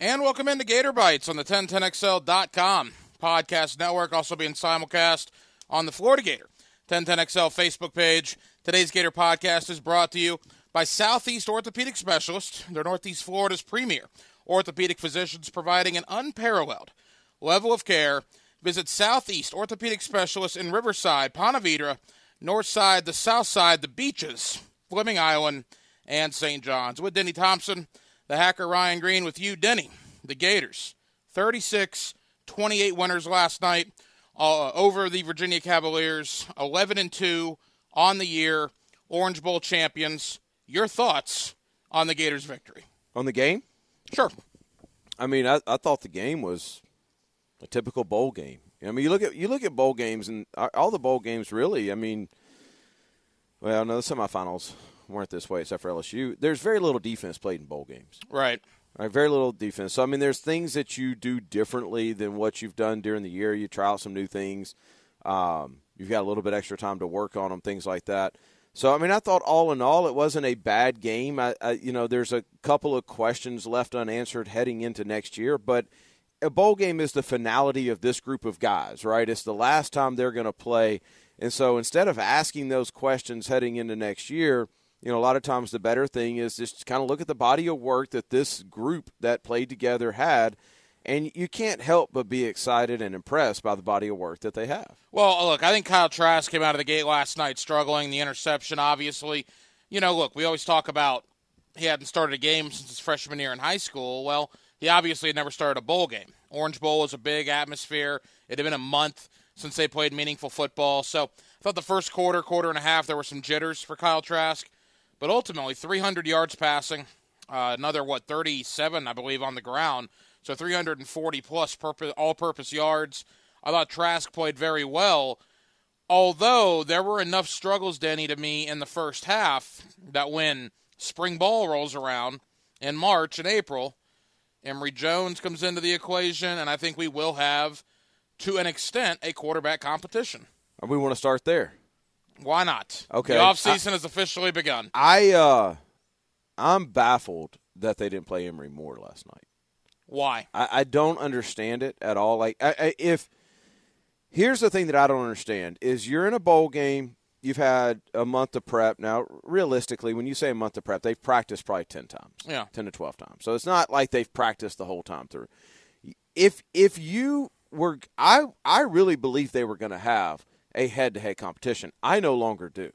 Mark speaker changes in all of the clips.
Speaker 1: And welcome into Gator Bites on the 1010XL.com podcast network, also being simulcast on the Florida Gator 1010XL Facebook page. Today's Gator podcast is brought to you by Southeast Orthopedic Specialists. They're Northeast Florida's premier orthopedic physicians providing an unparalleled level of care. Visit Southeast Orthopedic Specialists in Riverside, Ponte Vedra, North Side, the South Side, the beaches, Fleming Island, and St. John's. With Denny Thompson, the hacker Ryan Green with you, Denny. The Gators, 36 28 winners last night uh, over the Virginia Cavaliers, 11 and 2 on the year, Orange Bowl champions. Your thoughts on the Gators' victory?
Speaker 2: On the game?
Speaker 1: Sure.
Speaker 2: I mean, I, I thought the game was a typical bowl game. I mean, you look at you look at bowl games and all the bowl games really. I mean, well, no, the semifinals weren't this way except for LSU. There's very little defense played in bowl games.
Speaker 1: Right.
Speaker 2: Right, very little defense. So I mean, there's things that you do differently than what you've done during the year. You try out some new things. Um, you've got a little bit extra time to work on them, things like that. So I mean, I thought all in all, it wasn't a bad game. I, I you know, there's a couple of questions left unanswered heading into next year, but a bowl game is the finality of this group of guys, right? It's the last time they're going to play, and so instead of asking those questions heading into next year you know, a lot of times the better thing is just kind of look at the body of work that this group that played together had, and you can't help but be excited and impressed by the body of work that they have.
Speaker 1: Well, look, I think Kyle Trask came out of the gate last night struggling. The interception, obviously. You know, look, we always talk about he hadn't started a game since his freshman year in high school. Well, he obviously had never started a bowl game. Orange Bowl was a big atmosphere. It had been a month since they played meaningful football. So I thought the first quarter, quarter and a half, there were some jitters for Kyle Trask. But ultimately, 300 yards passing, uh, another, what, 37, I believe, on the ground. So 340 plus purpose, all purpose yards. I thought Trask played very well. Although there were enough struggles, Denny, to me in the first half that when spring ball rolls around in March and April, Emory Jones comes into the equation, and I think we will have, to an extent, a quarterback competition.
Speaker 2: We want to start there.
Speaker 1: Why not?
Speaker 2: Okay.
Speaker 1: The offseason has officially begun.
Speaker 2: I uh I'm baffled that they didn't play Emory more last night.
Speaker 1: Why?
Speaker 2: I, I don't understand it at all. Like I, I, if here's the thing that I don't understand is you're in a bowl game, you've had a month of prep. Now, realistically, when you say a month of prep, they've practiced probably ten times.
Speaker 1: Yeah.
Speaker 2: Ten to twelve times. So it's not like they've practiced the whole time through. If if you were I I really believe they were gonna have a head to head competition. I no longer do.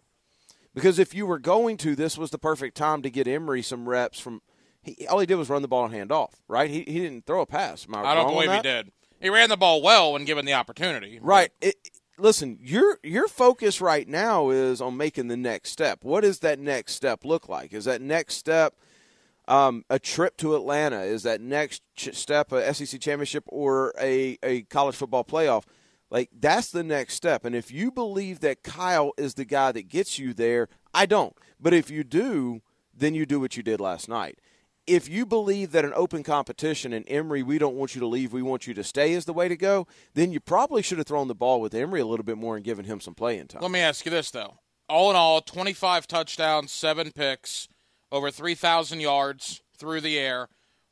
Speaker 2: Because if you were going to, this was the perfect time to get Emory some reps from. He, all he did was run the ball and hand off, right? He, he didn't throw a pass. I,
Speaker 1: I, don't believe he did. He ran the ball well when given the opportunity.
Speaker 2: Right. It, listen, your your focus right now is on making the next step. What does that next step look like? Is that next step um, a trip to Atlanta? Is that next step a SEC championship or a, a college football playoff? Like that's the next step. And if you believe that Kyle is the guy that gets you there, I don't. But if you do, then you do what you did last night. If you believe that an open competition and Emory, we don't want you to leave, we want you to stay is the way to go, then you probably should have thrown the ball with Emory a little bit more and given him some playing time.
Speaker 1: Let me ask you this though. All in all, 25 touchdowns, 7 picks, over 3,000 yards through the air.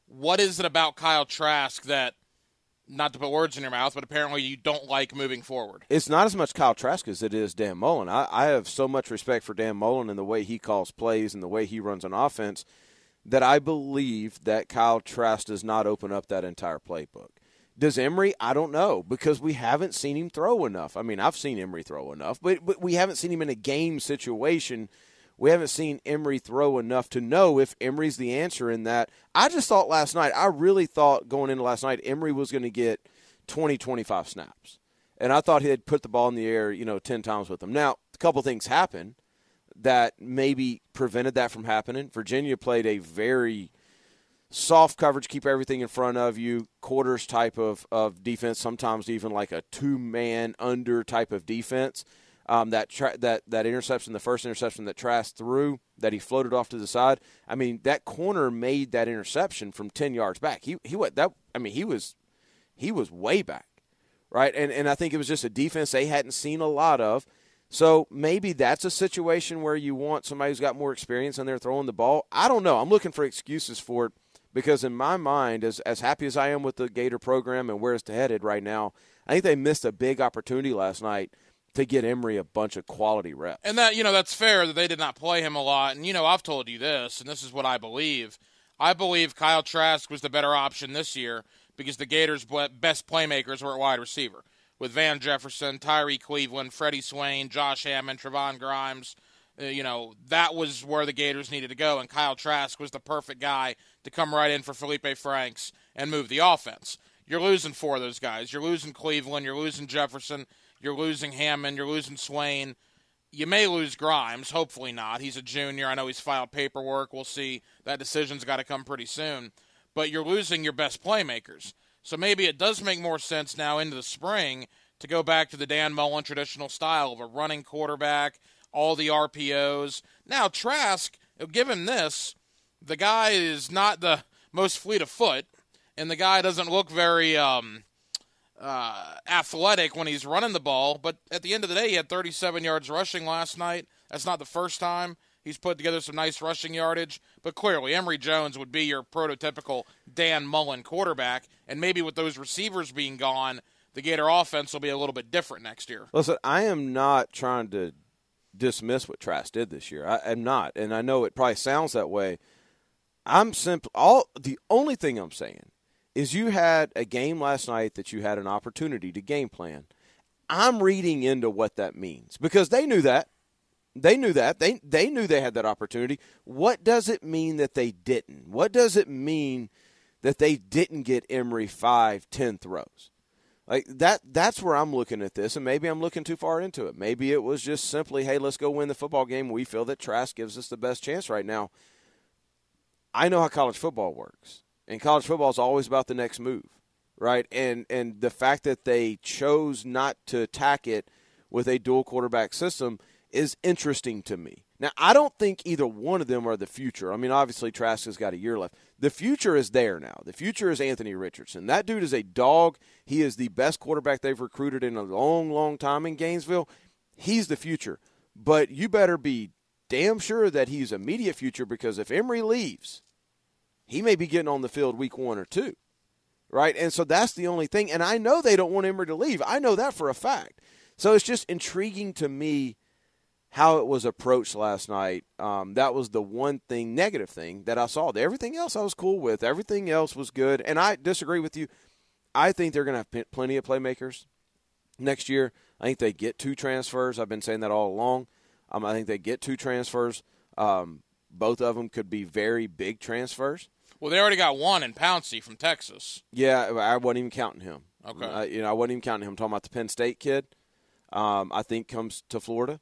Speaker 1: What is it about Kyle Trask that not to put words in your mouth, but apparently you don't like moving forward.
Speaker 2: It's not as much Kyle Trask as it is Dan Mullen. I, I have so much respect for Dan Mullen and the way he calls plays and the way he runs an offense that I believe that Kyle Trask does not open up that entire playbook. Does Emory? I don't know because we haven't seen him throw enough. I mean, I've seen Emory throw enough, but, but we haven't seen him in a game situation – we haven't seen Emory throw enough to know if Emory's the answer in that. I just thought last night, I really thought going into last night, Emory was going to get 20, 25 snaps. And I thought he had put the ball in the air, you know, 10 times with them. Now, a couple things happened that maybe prevented that from happening. Virginia played a very soft coverage, keep everything in front of you, quarters type of, of defense, sometimes even like a two man under type of defense um, that tra- that that interception, the first interception that Trask threw, that he floated off to the side. I mean, that corner made that interception from ten yards back. He he went that. I mean, he was he was way back, right? And and I think it was just a defense they hadn't seen a lot of. So maybe that's a situation where you want somebody who's got more experience and they're throwing the ball. I don't know. I'm looking for excuses for it, Because in my mind, as as happy as I am with the Gator program and where it's headed right now, I think they missed a big opportunity last night to get Emory a bunch of quality reps.
Speaker 1: And that you know that's fair that they did not play him a lot. And you know I've told you this, and this is what I believe. I believe Kyle Trask was the better option this year because the Gators' best playmakers were at wide receiver with Van Jefferson, Tyrie Cleveland, Freddie Swain, Josh Hammond, Trevon Grimes. Uh, you know that was where the Gators needed to go, and Kyle Trask was the perfect guy to come right in for Feleipe Franks and move the offense. You're losing four of those guys. You're losing Cleveland. You're losing Jefferson. You're losing Hammond. You're losing Swain. You may lose Grimes. Hopefully not. He's a junior. I know he's filed paperwork. We'll see. That decision's got to come pretty soon. But you're losing your best playmakers. So maybe it does make more sense now into the spring to go back to the Dan Mullen traditional style of a running quarterback, all the RPOs. Now, Trask, given this, the guy is not the most fleet of foot, and the guy doesn't look very um, uh, athletic when he's running the ball. But at the end of the day, he had 37 yards rushing last night. That's not the first time he's put together some nice rushing yardage. But clearly, Emory Jones would be your prototypical Dan Mullen quarterback. And maybe with those receivers being gone, the Gator offense will be a little bit different next year.
Speaker 2: Listen, I am not trying to dismiss what Trask did this year. I am not, and I know it probably sounds that way. I'm simple. All the only thing I'm saying is you had a game last night that you had an opportunity to game plan. I'm reading into what that means because they knew that. They knew that. They they knew they had that opportunity. What does it mean that they didn't? What does it mean that they didn't get Emory five, ten throws? Like that that's where I'm looking at this, and maybe I'm looking too far into it. Maybe it was just simply, hey, let's go win the football game. We feel that Trask gives us the best chance right now. I know how college football works and college football is always about the next move, right? And and the fact that they chose not to attack it with a dual quarterback system is interesting to me. Now, I don't think either one of them are the future. I mean, obviously Trask has got a year left. The future is there now. The future is Anthony Richardson. That dude is a dog. He is the best quarterback they've recruited in a long, long time in Gainesville. He's the future. But you better be damn sure that he's immediate future because if Emory leaves, he may be getting on the field week one or two, right? And so that's the only thing. And I know they don't want Emory to leave. I know that for a fact. So it's just intriguing to me how it was approached last night. Um, that was the one thing, negative thing that I saw. Everything else I was cool with. Everything else was good. And I disagree with you. I think they're going to have plenty of playmakers next year. I think they get two transfers. I've been saying that all along. Um, I think they get two transfers. Um, both of them could be very big transfers.
Speaker 1: Well, they already got one in Pouncey from Texas.
Speaker 2: Yeah, I wasn't even counting him.
Speaker 1: Okay.
Speaker 2: Uh, you know, I wasn't even counting him. I'm talking about the Penn State kid. Um, I think comes to Florida,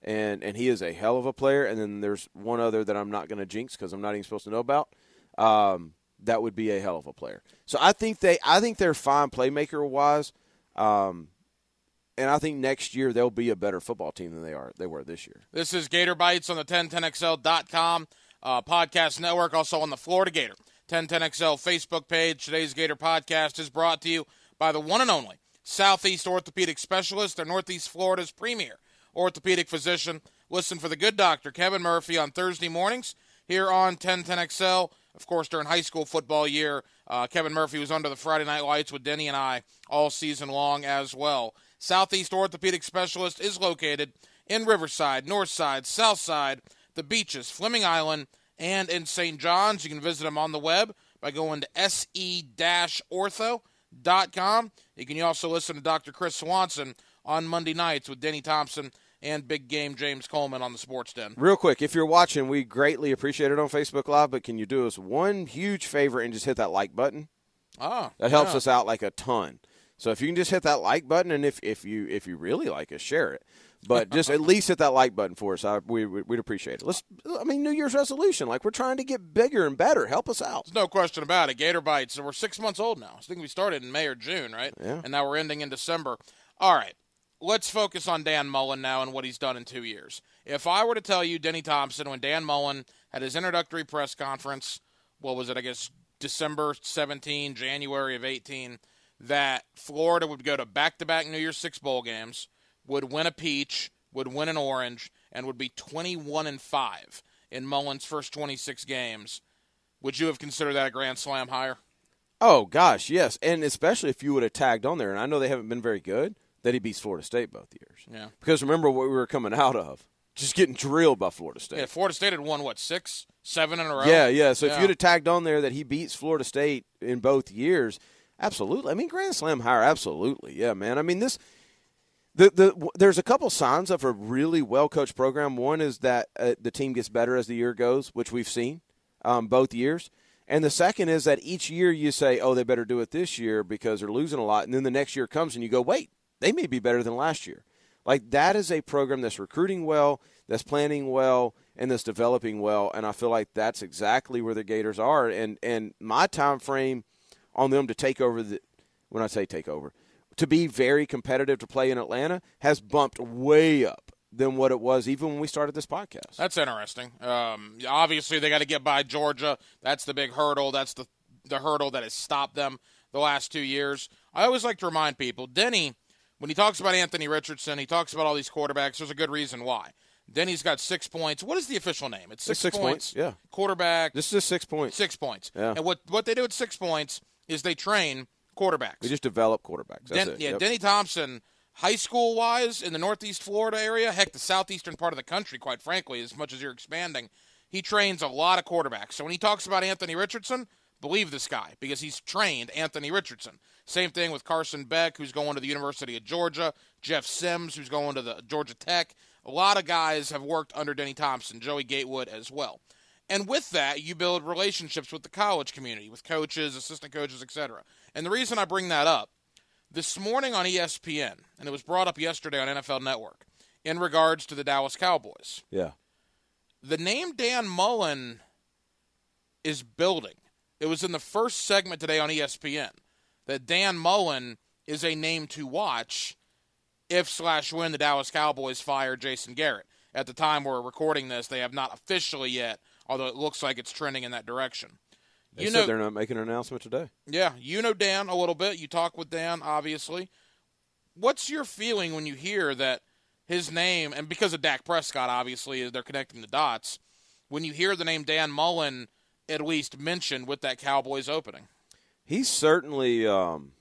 Speaker 2: and and he is a hell of a player. And then there's one other that I'm not going to jinx because I'm not even supposed to know about. Um, that would be a hell of a player. So I think they, I think they're fine playmaker wise. Um, and I think next year they'll be a better football team than they are they were this year.
Speaker 1: This is Gator Bites on the 1010XL.com uh, podcast network, also on the Florida Gator 1010XL Facebook page. Today's Gator podcast is brought to you by the one and only Southeast Orthopedic Specialist, or Northeast Florida's premier orthopedic physician. Listen for the good doctor, Kevin Murphy, on Thursday mornings here on 1010XL. Of course, during high school football year, uh, Kevin Murphy was under the Friday Night Lights with Denny and I all season long as well. Southeast Orthopedic Specialist is located in Riverside, Northside, Southside, the beaches, Fleming Island, and in St. John's. You can visit them on the web by going to se-ortho.com. You can also listen to Dr. Chris Swanson on Monday nights with Denny Thompson and Big Game James Coleman on the Sports Den.
Speaker 2: Real quick, if you're watching, we greatly appreciate it on Facebook Live, but can you do us one huge favor and just hit that like button?
Speaker 1: Ah,
Speaker 2: That helps
Speaker 1: yeah.
Speaker 2: us out like a ton. So if you can just hit that like button, and if, if you if you really like us, share it. But just at least hit that like button for us. I, we, we'd appreciate it. Let's. I mean, New Year's resolution. Like we're trying to get bigger and better. Help us out.
Speaker 1: There's no question about it. Gator Bites. We're six months old now. I think we started in May or June, right?
Speaker 2: Yeah.
Speaker 1: And now we're ending in December. All right. Let's focus on Dan Mullen now and what he's done in two years. If I were to tell you, Denny Thompson, when Dan Mullen had his introductory press conference, what was it, I guess, December 17, January of 18, that Florida would go to back to back New Year's Six bowl games, would win a peach, would win an orange, and would be 21 and 5 in Mullen's first 26 games would you have considered that a grand slam hire?
Speaker 2: Oh gosh, yes, and especially if you would have tagged on there, and I know they haven't been very good. That he beats Florida State both years.
Speaker 1: Yeah.
Speaker 2: Because remember what we were coming out of, just getting drilled by Florida State.
Speaker 1: Yeah, Florida State had won what six, seven in a row.
Speaker 2: Yeah, yeah. So if you'd have tagged on there that he beats Florida State in both years, absolutely. I mean, Grand Slam hire, absolutely. Yeah, man. I mean, this. The, the there's a couple signs of a really well coached program. One is that uh, the team gets better as the year goes, which we've seen um, both years. And the second is that each year you say, "Oh, they better do it this year because they're losing a lot," and then the next year comes and you go, "Wait, they may be better than last year." Like that is a program that's recruiting well, that's planning well, and that's developing well. And I feel like that's exactly where the Gators are. And and my time frame on them to take over the when I say take over, to be very competitive to play in Atlanta has bumped way up than what it was even when we started this podcast.
Speaker 1: That's interesting. Um, obviously, they got to get by Georgia. That's the big hurdle. That's the the hurdle that has stopped them the last two years. I always like to remind people, Denny, when he talks about Anthony Richardson, he talks about all these quarterbacks. There's a good reason why. Denny's got six points. What is the official name? It's six,
Speaker 2: six points, yeah.
Speaker 1: Quarterback,
Speaker 2: This is six points.
Speaker 1: six points.
Speaker 2: Yeah.
Speaker 1: And what what they do at six points is they train quarterbacks.
Speaker 2: We just develop quarterbacks. That's
Speaker 1: Den-
Speaker 2: it.
Speaker 1: Yeah,
Speaker 2: Yep.
Speaker 1: Denny Thompson, high school wise, in the Northeast Florida area, heck, the southeastern part of the country, quite frankly, as much as you're expanding, he trains a lot of quarterbacks. So when he talks about Anthony Richardson, believe this guy because he's trained Anthony Richardson. Same thing with Carson Beck, who's going to the University of Georgia, Jeff Sims, who's going to the Georgia Tech. A lot of guys have worked under Denny Thompson, Joey Gatewood as well. And with that, you build relationships with the college community, with coaches, assistant coaches, etc. And the reason I bring that up, this morning on ESPN, and it was brought up yesterday on NFL Network, in regards to the Dallas Cowboys,
Speaker 2: Yeah.
Speaker 1: the name Dan Mullen is building. It was in the first segment today on ESPN that Dan Mullen is a name to watch if slash when the Dallas Cowboys fire Jason Garrett. At the time we're recording this, they have not officially yet, although it looks like it's trending in that direction.
Speaker 2: They
Speaker 1: you
Speaker 2: said
Speaker 1: know,
Speaker 2: they're not making an announcement today.
Speaker 1: yeah, you know Dan a little bit. You talk with Dan, obviously. What's your feeling when you hear that his name, and because of Dak Prescott, obviously, they're connecting the dots, when you hear the name Dan Mullen at least mentioned with that Cowboys opening?
Speaker 2: He's certainly um,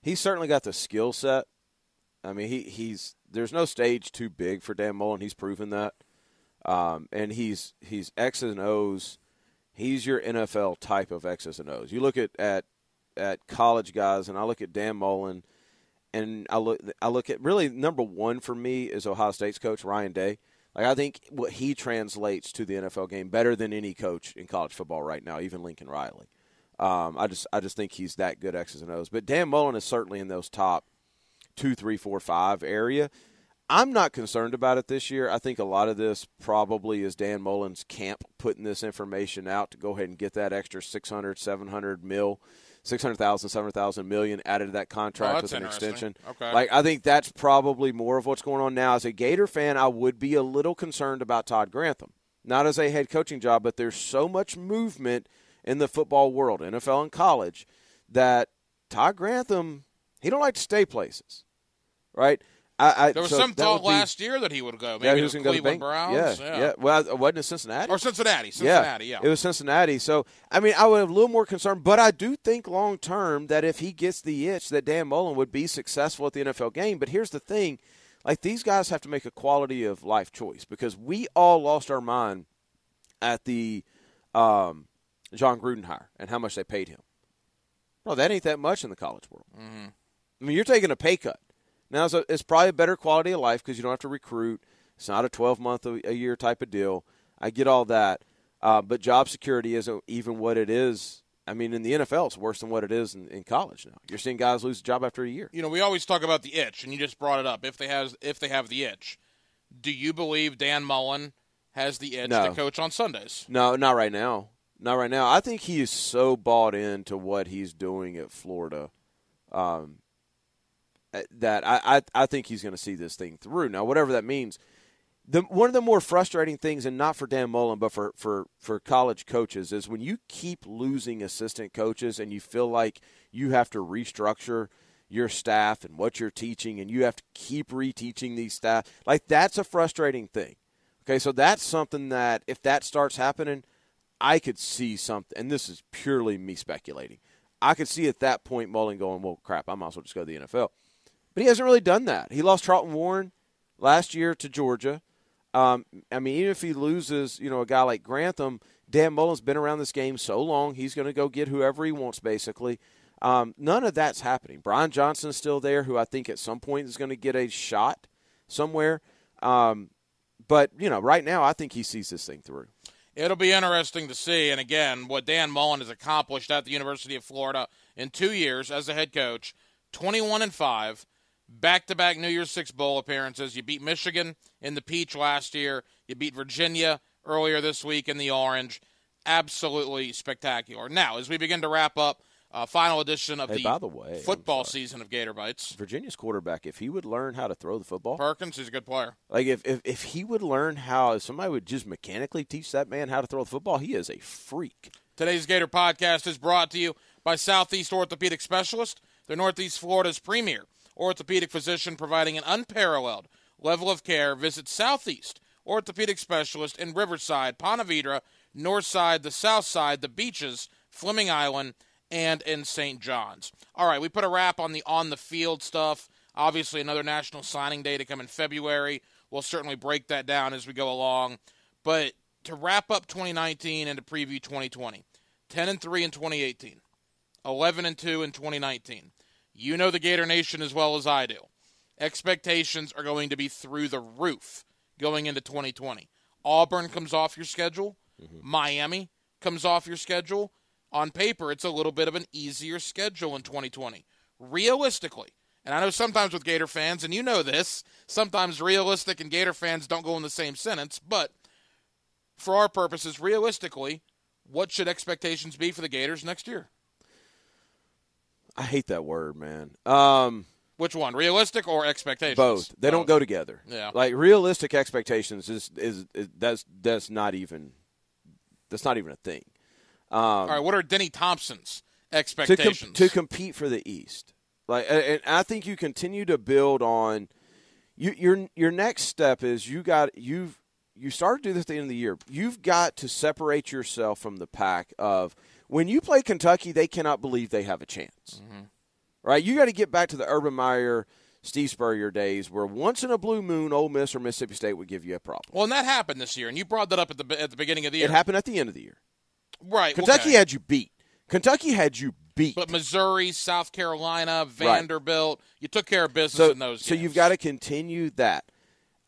Speaker 2: he's certainly got the skill set. I mean, he he's there's no stage too big for Dan Mullen. He's proven that, um, and he's he's X's and O's. He's your NFL type of X's and O's. You look at at at college guys, and I look at Dan Mullen, and I look I look at really number one for me is Ohio State's coach Ryan Day. Like I think what he translates to the NFL game better than any coach in college football right now, even Lincoln Riley. Um, I just I just think he's that good X's and O's. But Dan Mullen is certainly in those top two, three, four, five area. I'm not concerned about it this year. I think a lot of this probably is Dan Mullen's camp putting this information out to go ahead and get that extra 600, 700 mil, 600,000, 700,000 million added to that contract
Speaker 1: Oh,
Speaker 2: with an extension.
Speaker 1: Okay.
Speaker 2: Like I think that's probably more of what's going on now. As a Gator fan, I would be a little concerned about Todd Grantham. Not as a head coaching job, but there's so much movement in the football world, NFL and college, that Todd Grantham he don't like to stay places, right? I, I,
Speaker 1: There was
Speaker 2: so
Speaker 1: some thought
Speaker 2: be-
Speaker 1: last year that he would go. Maybe
Speaker 2: yeah, he was going to go to Bank-
Speaker 1: Browns.
Speaker 2: Yeah, yeah. Well, wasn't it Cincinnati?
Speaker 1: Or Cincinnati. Cincinnati, yeah.
Speaker 2: It was Cincinnati. So, I mean, I would have a little more concern, but I do think long term that if he gets the itch, that Dan Mullen would be successful at the NFL game. But here's the thing like, these guys have to make a quality of life choice because we all lost our mind at the um, Jon Gruden hire and how much they paid him. No, that ain't that much in the college world. Mm-hmm. I mean, you're taking a pay cut. Now, it's, a, it's probably a better quality of life because you don't have to recruit. It's not a 12 month a, year type of deal. I get all that. Uh, but job security isn't even what it is. I mean, in the NFL, it's worse than what it is in, in college now. You're seeing guys lose a job after a year.
Speaker 1: you know, we always talk about the itch, and you just brought it up. If they has, if they have the itch, do you believe Dan Mullen has the itch
Speaker 2: No.
Speaker 1: to coach on Sundays?
Speaker 2: No, not right now. Not right now. I think he is so bought into what he's doing at Florida um, Uh, that I, I, I think he's going to see this thing through. Now, whatever that means, the one of the more frustrating things, and not for Dan Mullen, but for, for, for college coaches, is when you keep losing assistant coaches and you feel like you have to restructure your staff and what you're teaching, and you have to keep reteaching these staff. Like that's a frustrating thing. Okay, so that's something that if that starts happening, I could see something, and this is purely me speculating. I could see at that point Mullen going, "Well, crap, I might as well just go to the NFL." But he hasn't really done that. He lost Charlton Warren last year to Georgia. Um, I mean, even if he loses, you know, a guy like Grantham, Dan Mullen's been around this game so long, he's going to go get whoever he wants, basically. Um, none of that's happening. Brian Johnson's still there, who I think at some point is going to get a shot somewhere. Um, but, you know, right now, I think he sees this thing through.
Speaker 1: It'll be interesting to see. And again, what Dan Mullen has accomplished at the University of Florida in two years as a head coach 21 and 5, back to back New Year's Six Bowl appearances. You beat Michigan in the Peach last year, you beat Virginia earlier this week in the Orange. Absolutely spectacular. Now, as we begin to wrap up, uh, final edition of
Speaker 2: Hey,
Speaker 1: the,
Speaker 2: by the way,
Speaker 1: football season of Gator Bites.
Speaker 2: Virginia's quarterback, if he would learn how to throw the football,
Speaker 1: Perkins, he's a good player.
Speaker 2: like if, if, if he would learn how, if somebody would just mechanically teach that man how to throw the football, he is a freak.
Speaker 1: Today's Gator podcast is brought to you by Southeast Orthopedic Specialist. They're Northeast Florida's premier orthopedic physician providing an unparalleled level of care. Visit Southeast Orthopedic Specialist in Riverside, Ponte Vedra, North Side, the South Side, the beaches, Fleming Island, and in St. John's. All right, we put a wrap on the on the field stuff. Obviously, another national signing day to come in February. We'll certainly break that down as we go along. But to wrap up 2019 and to preview 2020, 10 and 3 in 2018, 11 and 2 in 2019. You know the Gator Nation as well as I do. Expectations are going to be through the roof going into 2020. Auburn comes off your schedule. Mm-hmm. Miami comes off your schedule. On paper, it's a little bit of an easier schedule in 2020. Realistically, and I know sometimes with Gator fans, and you know this, sometimes realistic and Gator fans don't go in the same sentence, but for our purposes, realistically, what should expectations be for the Gators next year?
Speaker 2: I hate that word, man. Um,
Speaker 1: Which one, realistic or expectations?
Speaker 2: both. They don't go together.
Speaker 1: Yeah.
Speaker 2: Like realistic expectations is, is is that's that's not even that's not even a thing. Um,
Speaker 1: All right, what are Denny Thompson's
Speaker 2: to com-
Speaker 1: expectations?
Speaker 2: to compete for the East. Like, and I think you continue to build on. You, your your next step is you got you've you started to do this at the end of the year. You've got to separate yourself from the pack of when you play Kentucky, they cannot believe they have a chance. Mm-hmm. Right? You got to get back to the Urban Meyer, Steve Spurrier days where once in a blue moon, Ole Miss or Mississippi State would give you a problem.
Speaker 1: well, and that happened this year, and you brought that up at the at the beginning of the year.
Speaker 2: It happened at the end of the year.
Speaker 1: right?
Speaker 2: Kentucky
Speaker 1: okay.
Speaker 2: had you beat. Kentucky had you beat.
Speaker 1: but Missouri, South Carolina, Vanderbilt, you took care of business
Speaker 2: so,
Speaker 1: in those.
Speaker 2: so
Speaker 1: games.
Speaker 2: you've got to continue that.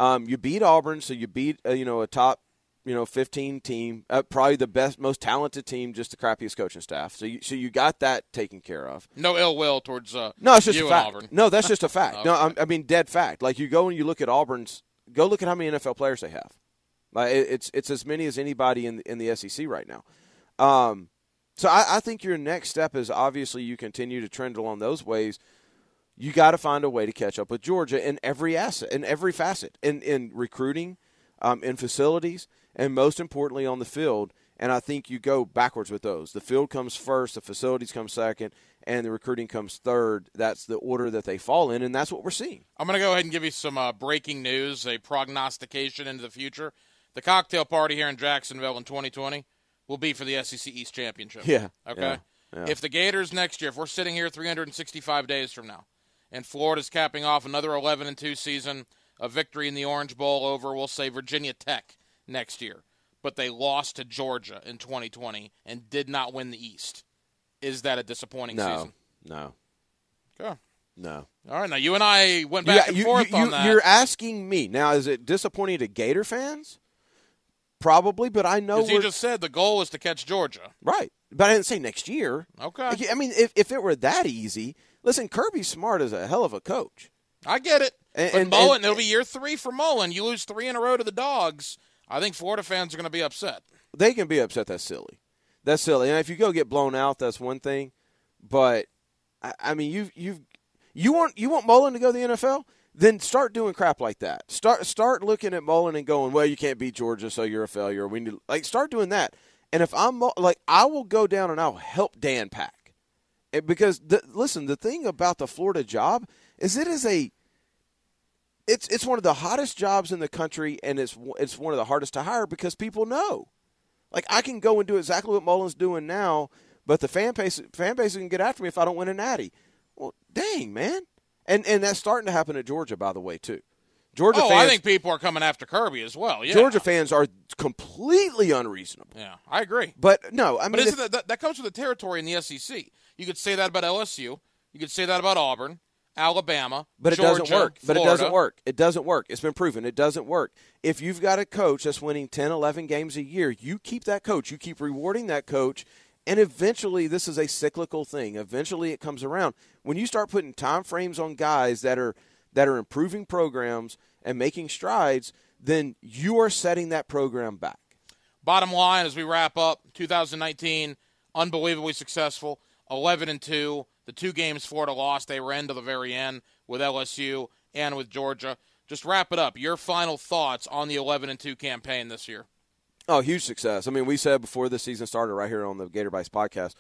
Speaker 2: Um, you beat Auburn, so you beat uh, you know a top you know 15 team, uh, probably the best, most talented team, just the crappiest coaching staff. So you so you got that taken care of.
Speaker 1: no ill will towards uh,
Speaker 2: No, it's just
Speaker 1: you
Speaker 2: a fact.
Speaker 1: Auburn.
Speaker 2: No, that's just a fact. No, I'm, I mean dead fact. Like you go and you look at Auburn's, go look at how many NFL players they have. Like it- it's it's as many as anybody in the, in the SEC right now. Um, so I, I think your next step is obviously you continue to trend along those ways. You got to find a way to catch up with Georgia in every asset, in every facet, in in recruiting, um, in facilities, and most importantly on the field. And I think you go backwards with those. The field comes first, the facilities come second, and the recruiting comes third. That's the order that they fall in, and that's what we're seeing.
Speaker 1: I'm going to go ahead and give you some uh, breaking news, a prognostication into the future. The cocktail party here in Jacksonville in 2020 will be for the SEC East Championship.
Speaker 2: Yeah,
Speaker 1: Okay.
Speaker 2: yeah, yeah.
Speaker 1: If the Gators next year, if we're sitting here 365 days from now, and Florida's capping off another 11 and 2 season, a victory in the Orange Bowl over, we'll say Virginia Tech next year, but they lost to Georgia in 2020 and did not win the East. Is that a disappointing
Speaker 2: No,
Speaker 1: season?
Speaker 2: no,
Speaker 1: Okay.
Speaker 2: no.
Speaker 1: All right. Now you and I went
Speaker 2: You-
Speaker 1: back and
Speaker 2: you,
Speaker 1: forth
Speaker 2: you,
Speaker 1: on that.
Speaker 2: You're asking me now. Is it disappointing to Gator fans? Probably, but I know
Speaker 1: Because you just said the goal is to catch Georgia.
Speaker 2: right. But I didn't say next year.
Speaker 1: Okay.
Speaker 2: I mean, if, if it were that easy, listen, Kirby Smart is a hell of a coach.
Speaker 1: I get it.
Speaker 2: And-
Speaker 1: but
Speaker 2: and-
Speaker 1: Mullen,
Speaker 2: and-
Speaker 1: it'll be year three for Mullen. You lose three in a row to the Dogs. I think Florida fans are going to be upset.
Speaker 2: They can be upset. That's silly. That's silly. And if you go get blown out, that's one thing. But I, I mean, you you you want you want Mullen to go to the NFL? Then start doing crap like that. Start start looking at Mullen and going, well, you can't beat Georgia, so you're a failure. We need like start doing that. And if I'm like, I will go down and I'll help Dan Pack, because the, listen, the thing about the Florida job is it is a it's it's one of the hottest jobs in the country, and it's it's one of the hardest to hire because people know. Like I can go and do exactly what Mullen's doing now, but the fan base fan base can get after me if I don't win a natty. Well, dang man, and and that's starting to happen at Georgia, by the way, too. Georgia
Speaker 1: oh,
Speaker 2: fans,
Speaker 1: I think people are coming after Kirby as well. Yeah.
Speaker 2: Georgia fans are completely unreasonable.
Speaker 1: Yeah, I agree.
Speaker 2: But no, I mean,
Speaker 1: But
Speaker 2: if-
Speaker 1: that, that, that comes with the territory in the SEC? You could say that about LSU. You could say that about Auburn, Alabama,
Speaker 2: But it
Speaker 1: Georgia,
Speaker 2: doesn't work. But it doesn't work. It doesn't work. It's been proven. It doesn't work. If you've got a coach that's winning 10, 11 games a year, you keep that coach. You keep rewarding that coach. And eventually, this is a cyclical thing. Eventually, it comes around. When you start putting time frames on guys that are that are improving programs and making strides, then you are setting that program back.
Speaker 1: Bottom line, as we wrap up, 2019, unbelievably successful. 11 and two. The two games Florida lost, they were to the very end with LSU and with Georgia. Just wrap it up. Your final thoughts on the 11 and two campaign this year.
Speaker 2: Oh, huge success. I mean, we said before the season started right here on the Gator Bites podcast,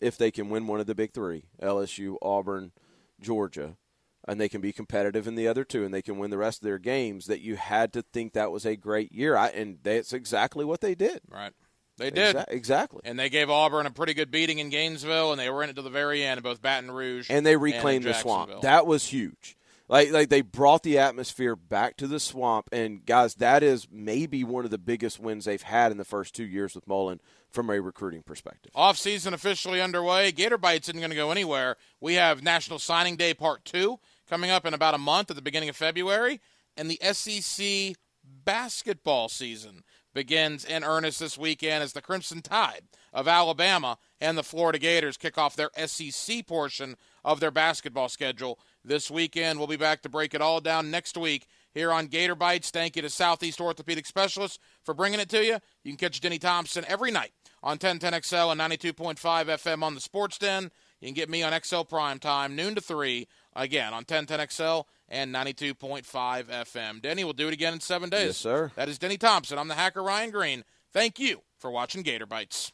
Speaker 2: if they can win one of the big three, LSU, Auburn, Georgia, and they can be competitive in the other two and they can win the rest of their games, that you had to think that was a great year. I, and that's exactly what they did.
Speaker 1: Right. They did.
Speaker 2: Exa- exactly.
Speaker 1: And they gave Auburn a pretty good beating in Gainesville, and they were in it to the very end in both Baton Rouge
Speaker 2: And they reclaimed the swamp. That was huge. Like like they brought the atmosphere back to the swamp and guys, that is maybe one of the biggest wins they've had in the first 2 years with Mullen from a recruiting perspective.
Speaker 1: Off season officially underway. Gator Bites isn't going to go anywhere. We have National Signing Day Part 2 coming up in about a month at the beginning of February. And the SEC basketball season begins in earnest this weekend as the Crimson Tide of Alabama and the Florida Gators kick off their SEC portion of their basketball schedule this weekend. We'll be back to break it all down next week here on Gator Bites. Thank you to Southeast Orthopedic Specialists for bringing it to you. You can catch Denny Thompson every night on 1010XL and 92.5 FM on the Sports Den. You can get me on XL Prime Time, noon to 3, again on 1010XL and 92.5 FM. Denny will do it again in seven days.
Speaker 2: Yes, sir.
Speaker 1: That is Denny Thompson. I'm the hacker Ryan Green. Thank you for watching Gator Bites.